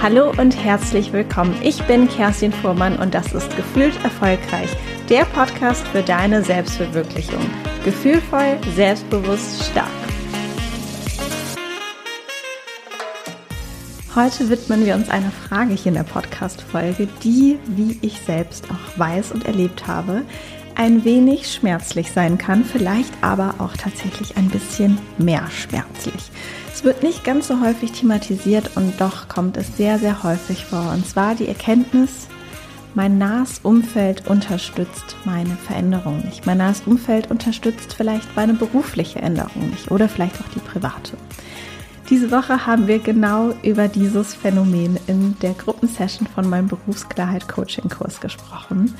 Hallo und herzlich willkommen. Ich bin Kerstin Fuhrmann und das ist Gefühlt Erfolgreich, der Podcast für deine Selbstverwirklichung. Gefühlvoll, selbstbewusst, stark. Heute widmen wir uns einer Frage hier in der Podcast-Folge, die, wie ich selbst auch weiß und erlebt habe, ein wenig schmerzlich sein kann, vielleicht aber auch tatsächlich ein bisschen mehr schmerzlich. Es wird nicht ganz so häufig thematisiert und doch kommt es sehr, sehr häufig vor. Und zwar die Erkenntnis, mein nahes Umfeld unterstützt meine Veränderung nicht. Mein nahes Umfeld unterstützt vielleicht meine berufliche Änderung nicht oder vielleicht auch die private. Diese Woche haben wir genau über dieses Phänomen in der Gruppensession von meinem Berufsklarheit Coaching Kurs gesprochen.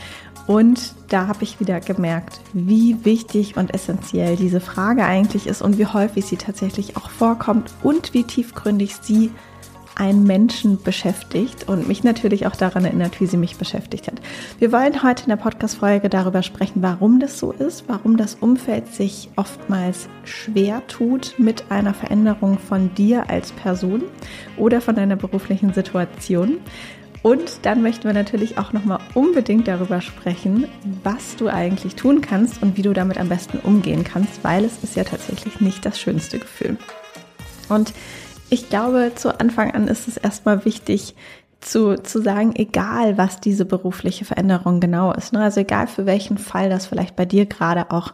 Und da habe ich wieder gemerkt, wie wichtig und essentiell diese Frage eigentlich ist und wie häufig sie tatsächlich auch vorkommt und wie tiefgründig sie einen Menschen beschäftigt und mich natürlich auch daran erinnert, wie sie mich beschäftigt hat. Wir wollen heute in der Podcast-Folge darüber sprechen, warum das so ist, warum das Umfeld sich oftmals schwer tut mit einer Veränderung von dir als Person oder von deiner beruflichen Situation und dann möchten wir natürlich auch nochmal unbedingt darüber sprechen, was du eigentlich tun kannst und wie du damit am besten umgehen kannst, weil es ist ja tatsächlich nicht das schönste Gefühl. Und ich glaube, zu Anfang an ist es erstmal wichtig, zu, zu sagen, egal was diese berufliche Veränderung genau ist. Ne? Also egal für welchen Fall das vielleicht bei dir gerade auch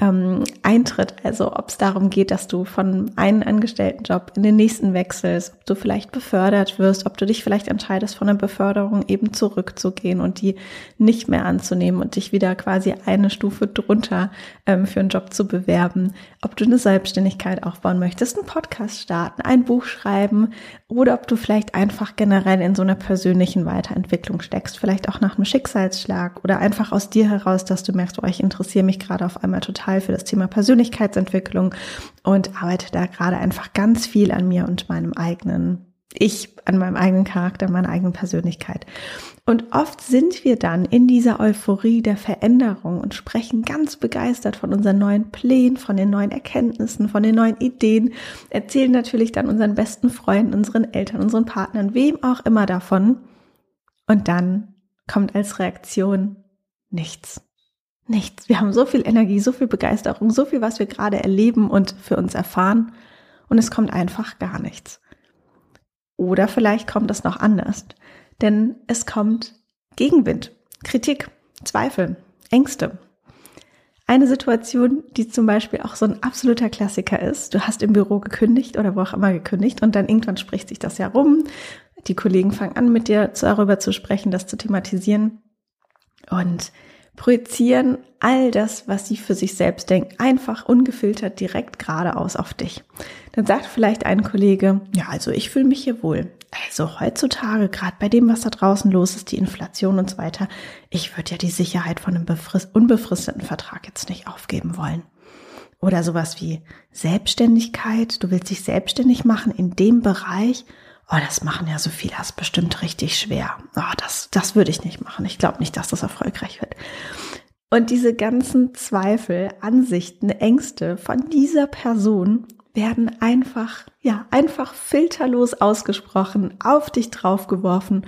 ähm, eintritt. Also ob es darum geht, dass du von einem Angestelltenjob in den nächsten wechselst, ob du vielleicht befördert wirst, ob du dich vielleicht entscheidest, von der Beförderung eben zurückzugehen und die nicht mehr anzunehmen und dich wieder quasi eine Stufe drunter ähm, für einen Job zu bewerben, ob du eine Selbstständigkeit aufbauen möchtest, einen Podcast starten, ein Buch schreiben oder ob du vielleicht einfach generell in so einer persönlichen Weiterentwicklung steckst, vielleicht auch nach einem Schicksalsschlag oder einfach aus dir heraus, dass du merkst, oh, ich interessiere mich gerade auf einmal total Teil für das Thema Persönlichkeitsentwicklung und arbeite da gerade einfach ganz viel an mir und meinem eigenen ich, an meinem eigenen Charakter, meiner eigenen Persönlichkeit. Und oft sind wir dann in dieser Euphorie der Veränderung und sprechen ganz begeistert von unseren neuen Plänen, von den neuen Erkenntnissen, von den neuen Ideen, erzählen natürlich dann unseren besten Freunden, unseren Eltern, unseren Partnern, wem auch immer davon. Und dann kommt als Reaktion nichts. Nichts. Wir haben so viel Energie, so viel Begeisterung, so viel, was wir gerade erleben und für uns erfahren. Und es kommt einfach gar nichts. Oder vielleicht kommt es noch anders. Denn es kommt Gegenwind, Kritik, Zweifel, Ängste. Eine Situation, die zum Beispiel auch so ein absoluter Klassiker ist. Du hast im Büro gekündigt oder wo auch immer gekündigt und dann irgendwann spricht sich das ja rum. Die Kollegen fangen an, mit dir darüber zu sprechen, das zu thematisieren. Und projizieren all das, was sie für sich selbst denken, einfach ungefiltert direkt geradeaus auf dich. Dann sagt vielleicht ein Kollege, ja, also ich fühle mich hier wohl. Also heutzutage, gerade bei dem, was da draußen los ist, die Inflation und so weiter, ich würde ja die Sicherheit von einem unbefristeten Vertrag jetzt nicht aufgeben wollen. Oder sowas wie Selbstständigkeit, du willst dich selbstständig machen in dem Bereich, oh, das machen ja so viele, das ist bestimmt richtig schwer. Oh, das, das würde ich nicht machen. Ich glaube nicht, dass das erfolgreich wird. Und diese ganzen Zweifel, Ansichten, Ängste von dieser Person werden einfach, ja, einfach filterlos ausgesprochen, auf dich draufgeworfen,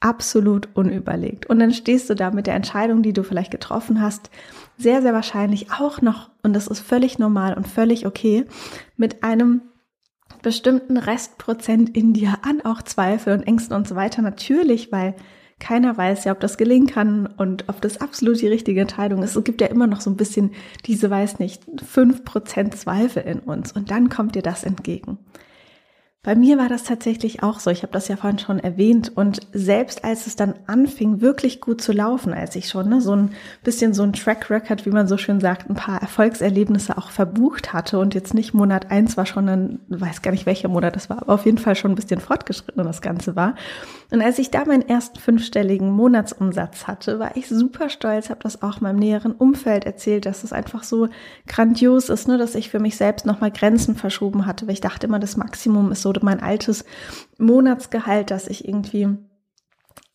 absolut unüberlegt. Und dann stehst du da mit der Entscheidung, die du vielleicht getroffen hast, sehr, sehr wahrscheinlich auch noch, und das ist völlig normal und völlig okay, mit einem bestimmten Restprozent in dir an, auch Zweifel und Ängsten und so weiter. Natürlich, weil keiner weiß ja, ob das gelingen kann und ob das absolut die richtige Entscheidung ist. Es gibt ja immer noch so ein bisschen diese, weiß nicht, fünf Prozent Zweifel in uns und dann kommt dir das entgegen. Bei mir war das tatsächlich auch so. Ich habe das ja vorhin schon erwähnt. Und selbst als es dann anfing, wirklich gut zu laufen, als ich schon ne, so ein bisschen so ein Track Record, wie man so schön sagt, ein paar Erfolgserlebnisse auch verbucht hatte und jetzt nicht Monat eins war schon, dann weiß gar nicht welcher Monat das war, aber auf jeden Fall schon ein bisschen fortgeschritten das Ganze war. Und als ich da meinen ersten fünfstelligen Monatsumsatz hatte, war ich super stolz, habe das auch meinem näheren Umfeld erzählt, dass es einfach so grandios ist, ne, dass ich für mich selbst nochmal Grenzen verschoben hatte, weil ich dachte immer, das Maximum ist so oder mein altes Monatsgehalt, das ich irgendwie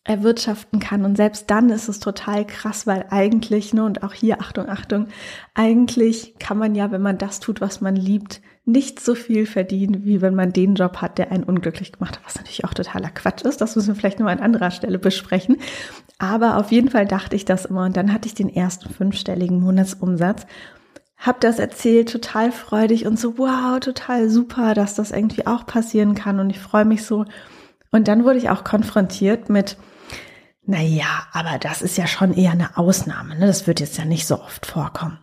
erwirtschaften kann. Und selbst dann ist es total krass, weil eigentlich, ne, und auch hier, Achtung, Achtung, eigentlich kann man ja, wenn man das tut, was man liebt, nicht so viel verdienen, wie wenn man den Job hat, der einen unglücklich gemacht hat, was natürlich auch totaler Quatsch ist. Das müssen wir vielleicht nur an anderer Stelle besprechen. Aber auf jeden Fall dachte ich das immer und dann hatte ich den ersten fünfstelligen Monatsumsatz. Hab das erzählt, total freudig und so, wow, total super, dass das irgendwie auch passieren kann und ich freue mich so. Und dann wurde ich auch konfrontiert mit, na ja, aber das ist ja schon eher eine Ausnahme, ne? Das wird jetzt ja nicht so oft vorkommen.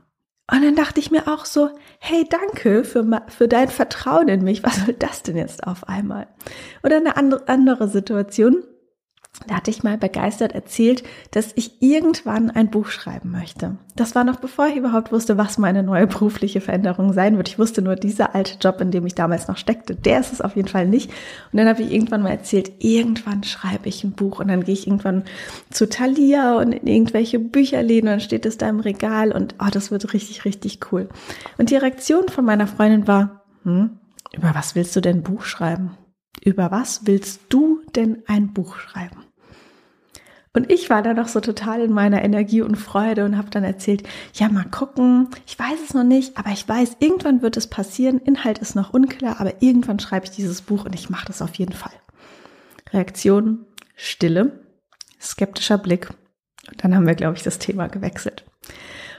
Und dann dachte ich mir auch so, hey, danke für, für dein Vertrauen in mich. Was soll das denn jetzt auf einmal? Oder eine andere, andere Situation. Da hatte ich mal begeistert erzählt, dass ich irgendwann ein Buch schreiben möchte. Das war noch bevor ich überhaupt wusste, was meine neue berufliche Veränderung sein wird. Ich wusste nur, dieser alte Job, in dem ich damals noch steckte, der ist es auf jeden Fall nicht. Und dann habe ich irgendwann mal erzählt, irgendwann schreibe ich ein Buch und dann gehe ich irgendwann zu Thalia und in irgendwelche Bücherläden und dann steht es da im Regal und oh, das wird richtig, richtig cool. Und die Reaktion von meiner Freundin war, hm, über was willst du denn Buch schreiben? Über was willst du denn ein Buch schreiben? Und ich war da noch so total in meiner Energie und Freude und habe dann erzählt, ja, mal gucken, ich weiß es noch nicht, aber ich weiß, irgendwann wird es passieren, Inhalt ist noch unklar, aber irgendwann schreibe ich dieses Buch und ich mache das auf jeden Fall. Reaktion, Stille, skeptischer Blick. Und dann haben wir, glaube ich, das Thema gewechselt.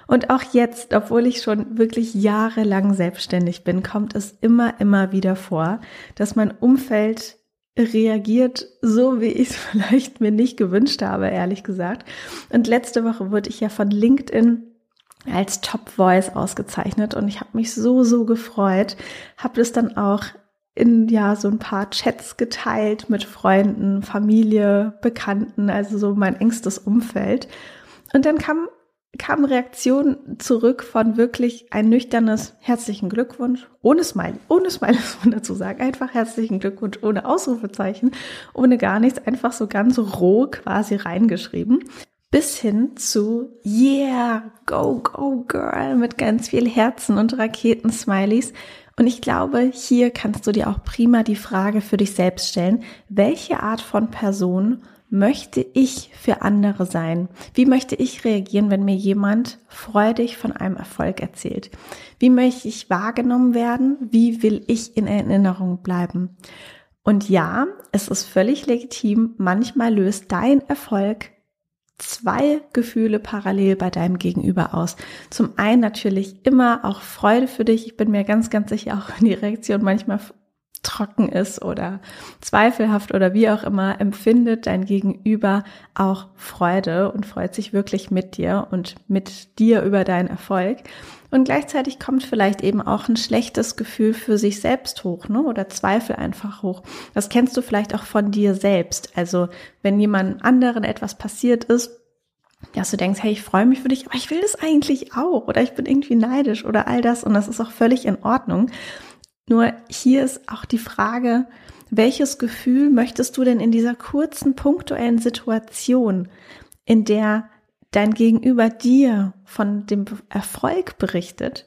Und auch jetzt, obwohl ich schon wirklich jahrelang selbstständig bin, kommt es immer, immer wieder vor, dass mein Umfeld reagiert so, wie ich es vielleicht mir nicht gewünscht habe, ehrlich gesagt. Und letzte Woche wurde ich ja von LinkedIn als Top Voice ausgezeichnet und ich habe mich so, so gefreut, habe das dann auch in ja so ein paar Chats geteilt mit Freunden, Familie, Bekannten, also so mein engstes Umfeld. Und dann kam kam Reaktion zurück von wirklich ein nüchternes herzlichen Glückwunsch, ohne Smiley, ohne Smiley muss dazu sagen, einfach herzlichen Glückwunsch, ohne Ausrufezeichen, ohne gar nichts, einfach so ganz roh quasi reingeschrieben, bis hin zu Yeah, go, go, girl, mit ganz viel Herzen und Raketen-Smileys. Und ich glaube, hier kannst du dir auch prima die Frage für dich selbst stellen, welche Art von Person möchte ich für andere sein? Wie möchte ich reagieren, wenn mir jemand freudig von einem Erfolg erzählt? Wie möchte ich wahrgenommen werden? Wie will ich in Erinnerung bleiben? Und ja, es ist völlig legitim, manchmal löst dein Erfolg zwei Gefühle parallel bei deinem Gegenüber aus. Zum einen natürlich immer auch Freude für dich. Ich bin mir ganz, ganz sicher auch in die Reaktion manchmal trocken ist oder zweifelhaft oder wie auch immer, empfindet dein Gegenüber auch Freude und freut sich wirklich mit dir und mit dir über deinen Erfolg. Und gleichzeitig kommt vielleicht eben auch ein schlechtes Gefühl für sich selbst hoch, ne? Oder Zweifel einfach hoch. Das kennst du vielleicht auch von dir selbst. Also wenn jemand anderen etwas passiert ist, dass du denkst, hey, ich freue mich für dich, aber ich will das eigentlich auch oder ich bin irgendwie neidisch oder all das und das ist auch völlig in Ordnung. Nur hier ist auch die Frage, welches Gefühl möchtest du denn in dieser kurzen punktuellen Situation, in der dein Gegenüber dir von dem Erfolg berichtet,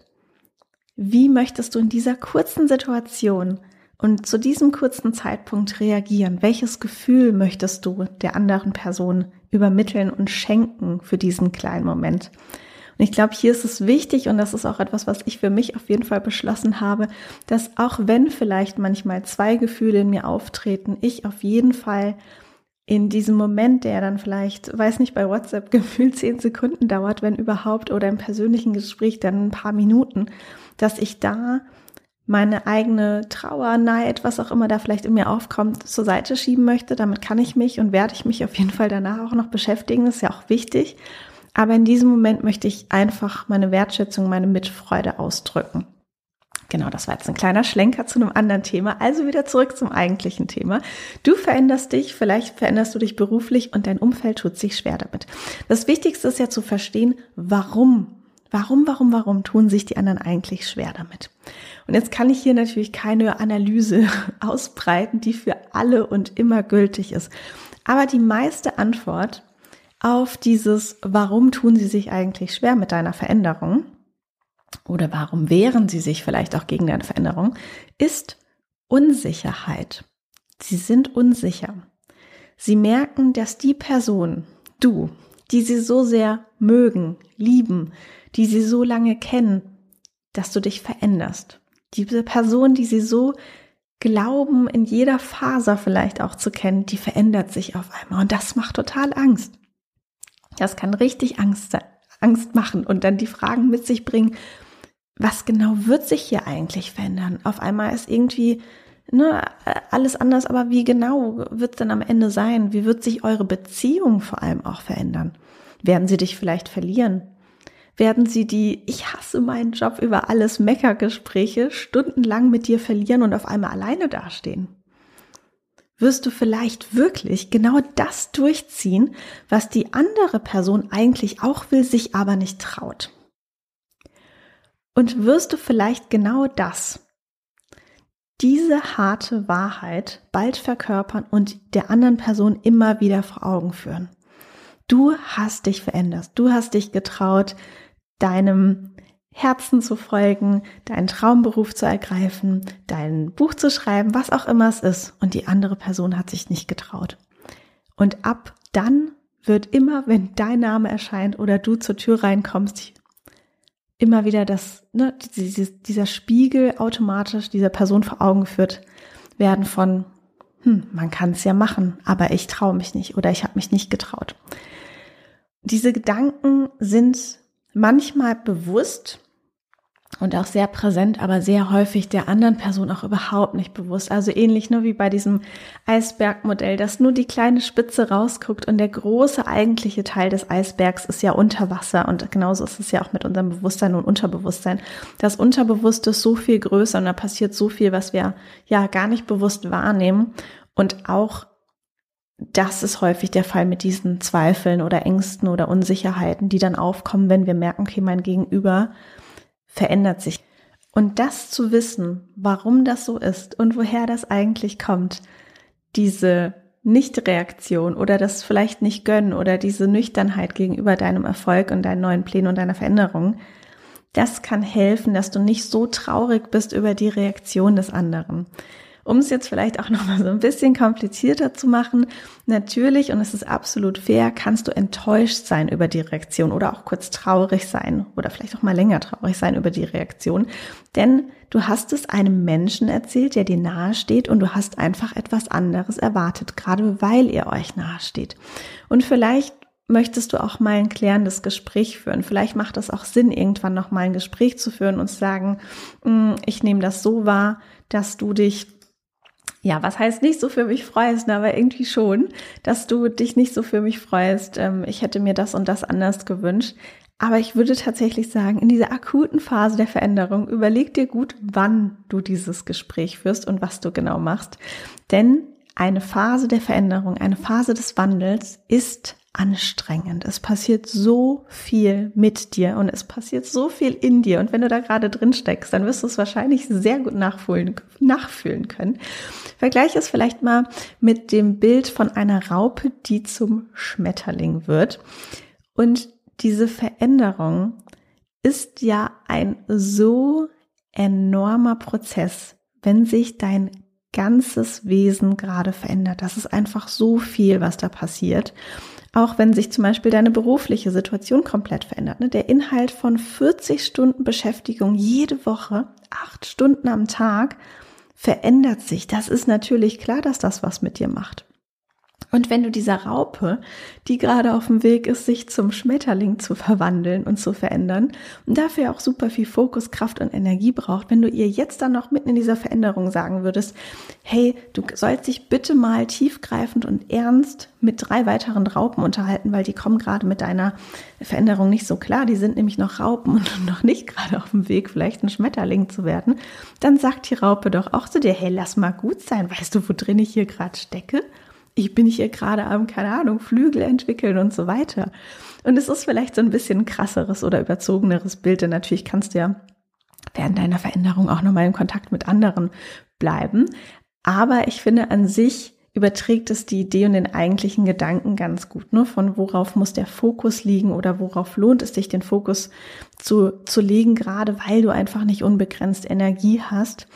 wie möchtest du in dieser kurzen Situation und zu diesem kurzen Zeitpunkt reagieren? Welches Gefühl möchtest du der anderen Person übermitteln und schenken für diesen kleinen Moment? Und ich glaube, hier ist es wichtig und das ist auch etwas, was ich für mich auf jeden Fall beschlossen habe, dass auch wenn vielleicht manchmal zwei Gefühle in mir auftreten, ich auf jeden Fall in diesem Moment, der dann vielleicht, weiß nicht, bei WhatsApp gefühlt zehn Sekunden dauert, wenn überhaupt, oder im persönlichen Gespräch dann ein paar Minuten, dass ich da meine eigene Trauer, Neid, was auch immer da vielleicht in mir aufkommt, zur Seite schieben möchte. Damit kann ich mich und werde ich mich auf jeden Fall danach auch noch beschäftigen. Das ist ja auch wichtig. Aber in diesem Moment möchte ich einfach meine Wertschätzung, meine Mitfreude ausdrücken. Genau, das war jetzt ein kleiner Schlenker zu einem anderen Thema. Also wieder zurück zum eigentlichen Thema. Du veränderst dich, vielleicht veränderst du dich beruflich und dein Umfeld tut sich schwer damit. Das Wichtigste ist ja zu verstehen, warum. Warum, warum, warum tun sich die anderen eigentlich schwer damit? Und jetzt kann ich hier natürlich keine Analyse ausbreiten, die für alle und immer gültig ist. Aber die meiste Antwort auf dieses, warum tun sie sich eigentlich schwer mit deiner Veränderung oder warum wehren sie sich vielleicht auch gegen deine Veränderung, ist Unsicherheit. Sie sind unsicher. Sie merken, dass die Person, du, die sie so sehr mögen, lieben, die sie so lange kennen, dass du dich veränderst. Diese Person, die sie so glauben, in jeder Faser vielleicht auch zu kennen, die verändert sich auf einmal. Und das macht total Angst. Das kann richtig Angst, Angst machen und dann die Fragen mit sich bringen, was genau wird sich hier eigentlich verändern? Auf einmal ist irgendwie ne, alles anders, aber wie genau wird es denn am Ende sein? Wie wird sich eure Beziehung vor allem auch verändern? Werden sie dich vielleicht verlieren? Werden sie die Ich hasse meinen Job über alles Meckergespräche stundenlang mit dir verlieren und auf einmal alleine dastehen? Wirst du vielleicht wirklich genau das durchziehen, was die andere Person eigentlich auch will, sich aber nicht traut? Und wirst du vielleicht genau das, diese harte Wahrheit bald verkörpern und der anderen Person immer wieder vor Augen führen. Du hast dich verändert. Du hast dich getraut, deinem Herzen zu folgen, deinen Traumberuf zu ergreifen, dein Buch zu schreiben, was auch immer es ist. Und die andere Person hat sich nicht getraut. Und ab dann wird immer, wenn dein Name erscheint oder du zur Tür reinkommst, immer wieder das, ne, dieses, dieser Spiegel automatisch dieser Person vor Augen geführt werden von, hm, man kann es ja machen, aber ich traue mich nicht oder ich habe mich nicht getraut. Diese Gedanken sind manchmal bewusst und auch sehr präsent, aber sehr häufig der anderen Person auch überhaupt nicht bewusst. Also ähnlich nur wie bei diesem Eisbergmodell, dass nur die kleine Spitze rausguckt und der große eigentliche Teil des Eisbergs ist ja unter Wasser und genauso ist es ja auch mit unserem Bewusstsein und Unterbewusstsein. Das Unterbewusste ist so viel größer und da passiert so viel, was wir ja gar nicht bewusst wahrnehmen und auch das ist häufig der Fall mit diesen Zweifeln oder Ängsten oder Unsicherheiten, die dann aufkommen, wenn wir merken, okay, mein Gegenüber verändert sich. Und das zu wissen, warum das so ist und woher das eigentlich kommt, diese Nichtreaktion oder das vielleicht nicht gönnen oder diese Nüchternheit gegenüber deinem Erfolg und deinen neuen Plänen und deiner Veränderung, das kann helfen, dass du nicht so traurig bist über die Reaktion des anderen. Um es jetzt vielleicht auch nochmal so ein bisschen komplizierter zu machen, natürlich, und es ist absolut fair, kannst du enttäuscht sein über die Reaktion oder auch kurz traurig sein oder vielleicht auch mal länger traurig sein über die Reaktion. Denn du hast es einem Menschen erzählt, der dir nahe steht und du hast einfach etwas anderes erwartet, gerade weil ihr euch nahe steht. Und vielleicht möchtest du auch mal ein klärendes Gespräch führen. Vielleicht macht es auch Sinn, irgendwann noch mal ein Gespräch zu führen und zu sagen, hm, ich nehme das so wahr, dass du dich ja, was heißt nicht so für mich freust, ne, aber irgendwie schon, dass du dich nicht so für mich freust. Ähm, ich hätte mir das und das anders gewünscht. Aber ich würde tatsächlich sagen, in dieser akuten Phase der Veränderung, überleg dir gut, wann du dieses Gespräch führst und was du genau machst. Denn eine Phase der Veränderung, eine Phase des Wandels ist anstrengend. Es passiert so viel mit dir und es passiert so viel in dir. Und wenn du da gerade drin steckst, dann wirst du es wahrscheinlich sehr gut nachfühlen, nachfühlen können. Vergleich es vielleicht mal mit dem Bild von einer Raupe, die zum Schmetterling wird. Und diese Veränderung ist ja ein so enormer Prozess, wenn sich dein ganzes Wesen gerade verändert. Das ist einfach so viel, was da passiert. Auch wenn sich zum Beispiel deine berufliche Situation komplett verändert. Ne? Der Inhalt von 40 Stunden Beschäftigung jede Woche, acht Stunden am Tag, verändert sich. Das ist natürlich klar, dass das was mit dir macht. Und wenn du dieser Raupe, die gerade auf dem Weg ist, sich zum Schmetterling zu verwandeln und zu verändern und dafür auch super viel Fokus, Kraft und Energie braucht, wenn du ihr jetzt dann noch mitten in dieser Veränderung sagen würdest, hey, du sollst dich bitte mal tiefgreifend und ernst mit drei weiteren Raupen unterhalten, weil die kommen gerade mit deiner Veränderung nicht so klar. Die sind nämlich noch Raupen und noch nicht gerade auf dem Weg, vielleicht ein Schmetterling zu werden. Dann sagt die Raupe doch auch zu dir, hey, lass mal gut sein. Weißt du, wo drin ich hier gerade stecke? Ich bin hier gerade am, keine Ahnung, Flügel entwickeln und so weiter. Und es ist vielleicht so ein bisschen krasseres oder überzogeneres Bild, denn natürlich kannst du ja während deiner Veränderung auch nochmal in Kontakt mit anderen bleiben. Aber ich finde an sich überträgt es die Idee und den eigentlichen Gedanken ganz gut, ne? Von worauf muss der Fokus liegen oder worauf lohnt es sich, den Fokus zu, zu legen, gerade weil du einfach nicht unbegrenzt Energie hast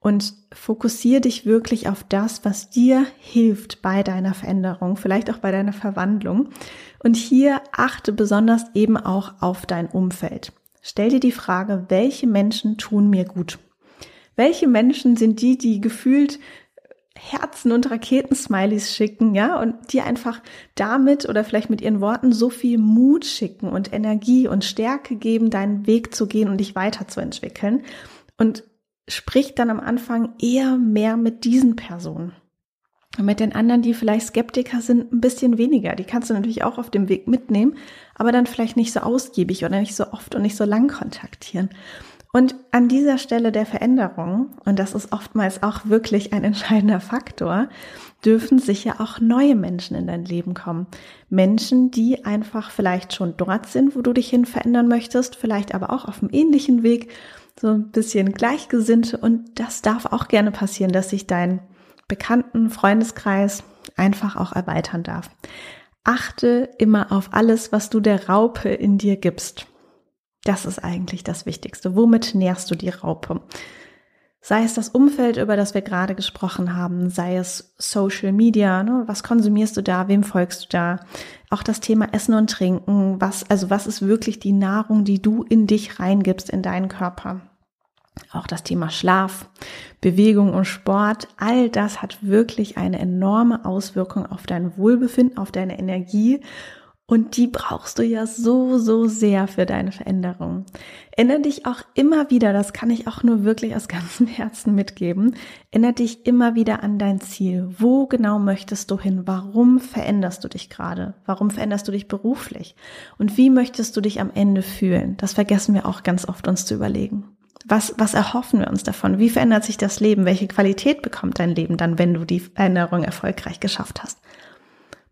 und fokussiere dich wirklich auf das, was dir hilft bei deiner Veränderung, vielleicht auch bei deiner Verwandlung. Und hier achte besonders eben auch auf dein Umfeld. Stell dir die Frage, welche Menschen tun mir gut? Welche Menschen sind die, die gefühlt Herzen und Raketensmileys schicken, ja, und die einfach damit oder vielleicht mit ihren Worten so viel Mut schicken und Energie und Stärke geben, deinen Weg zu gehen und dich weiterzuentwickeln. Und sprich dann am Anfang eher mehr mit diesen Personen. Und mit den anderen, die vielleicht Skeptiker sind, ein bisschen weniger. Die kannst du natürlich auch auf dem Weg mitnehmen, aber dann vielleicht nicht so ausgiebig oder nicht so oft und nicht so lang kontaktieren. Und an dieser Stelle der Veränderung, und das ist oftmals auch wirklich ein entscheidender Faktor, dürfen sicher auch neue Menschen in dein Leben kommen. Menschen, die einfach vielleicht schon dort sind, wo du dich hin verändern möchtest, vielleicht aber auch auf einem ähnlichen Weg, so ein bisschen Gleichgesinnte. Und das darf auch gerne passieren, dass sich dein bekannten Freundeskreis einfach auch erweitern darf. Achte immer auf alles, was du der Raupe in dir gibst. Das ist eigentlich das Wichtigste. Womit nährst du die Raupe? Sei es das Umfeld, über das wir gerade gesprochen haben, sei es Social Media, ne? was konsumierst du da, wem folgst du da? Auch das Thema Essen und Trinken, was, also was ist wirklich die Nahrung, die du in dich reingibst, in deinen Körper? Auch das Thema Schlaf, Bewegung und Sport, all das hat wirklich eine enorme Auswirkung auf dein Wohlbefinden, auf deine Energie und die brauchst du ja so, so sehr für deine Veränderung. Erinnere dich auch immer wieder, das kann ich auch nur wirklich aus ganzem Herzen mitgeben, erinnere dich immer wieder an dein Ziel. Wo genau möchtest du hin? Warum veränderst du dich gerade? Warum veränderst du dich beruflich? Und wie möchtest du dich am Ende fühlen? Das vergessen wir auch ganz oft uns zu überlegen. Was, was erhoffen wir uns davon? Wie verändert sich das Leben? Welche Qualität bekommt dein Leben dann, wenn du die Veränderung erfolgreich geschafft hast?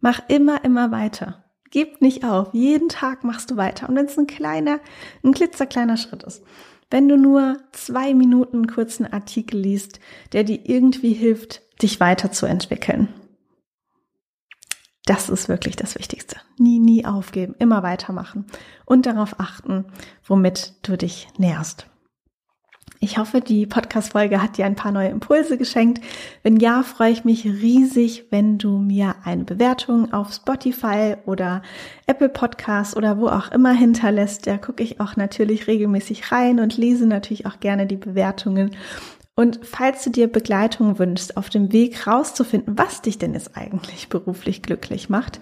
Mach immer, immer weiter. Gib nicht auf. Jeden Tag machst du weiter. Und wenn es ein kleiner, ein klitzekleiner Schritt ist. Wenn du nur zwei Minuten einen kurzen Artikel liest, der dir irgendwie hilft, dich weiterzuentwickeln. Das ist wirklich das Wichtigste. Nie, nie aufgeben, immer weitermachen und darauf achten, womit du dich nährst. Ich hoffe, die Podcast-Folge hat dir ein paar neue Impulse geschenkt. Wenn ja, freue ich mich riesig, wenn du mir eine Bewertung auf Spotify oder Apple Podcasts oder wo auch immer hinterlässt. Da gucke ich auch natürlich regelmäßig rein und lese natürlich auch gerne die Bewertungen. Und falls du dir Begleitung wünschst, auf dem Weg rauszufinden, was dich denn jetzt eigentlich beruflich glücklich macht,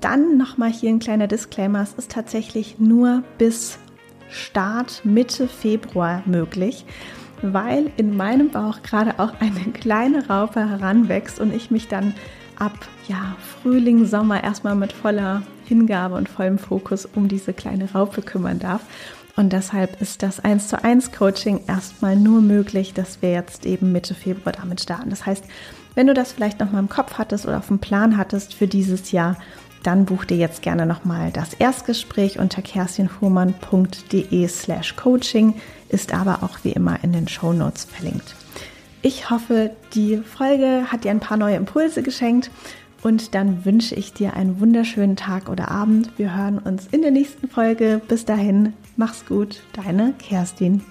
dann nochmal hier ein kleiner Disclaimer. Es ist tatsächlich nur bis Start Mitte Februar möglich, weil in meinem Bauch gerade auch eine kleine Raupe heranwächst und ich mich dann ab ja, Frühling, Sommer erstmal mit voller Hingabe und vollem Fokus um diese kleine Raupe kümmern darf. Und deshalb ist das 1 zu 1 Coaching erstmal nur möglich, dass wir jetzt eben Mitte Februar damit starten. Das heißt, wenn du das vielleicht noch mal im Kopf hattest oder auf dem Plan hattest für dieses Jahr, dann buch dir jetzt gerne nochmal das Erstgespräch unter kerstinfuhrmann.de slash coaching, ist aber auch wie immer in den Show Notes verlinkt. Ich hoffe, die Folge hat dir ein paar neue Impulse geschenkt und dann wünsche ich dir einen wunderschönen Tag oder Abend. Wir hören uns in der nächsten Folge. Bis dahin, mach's gut, deine Kerstin.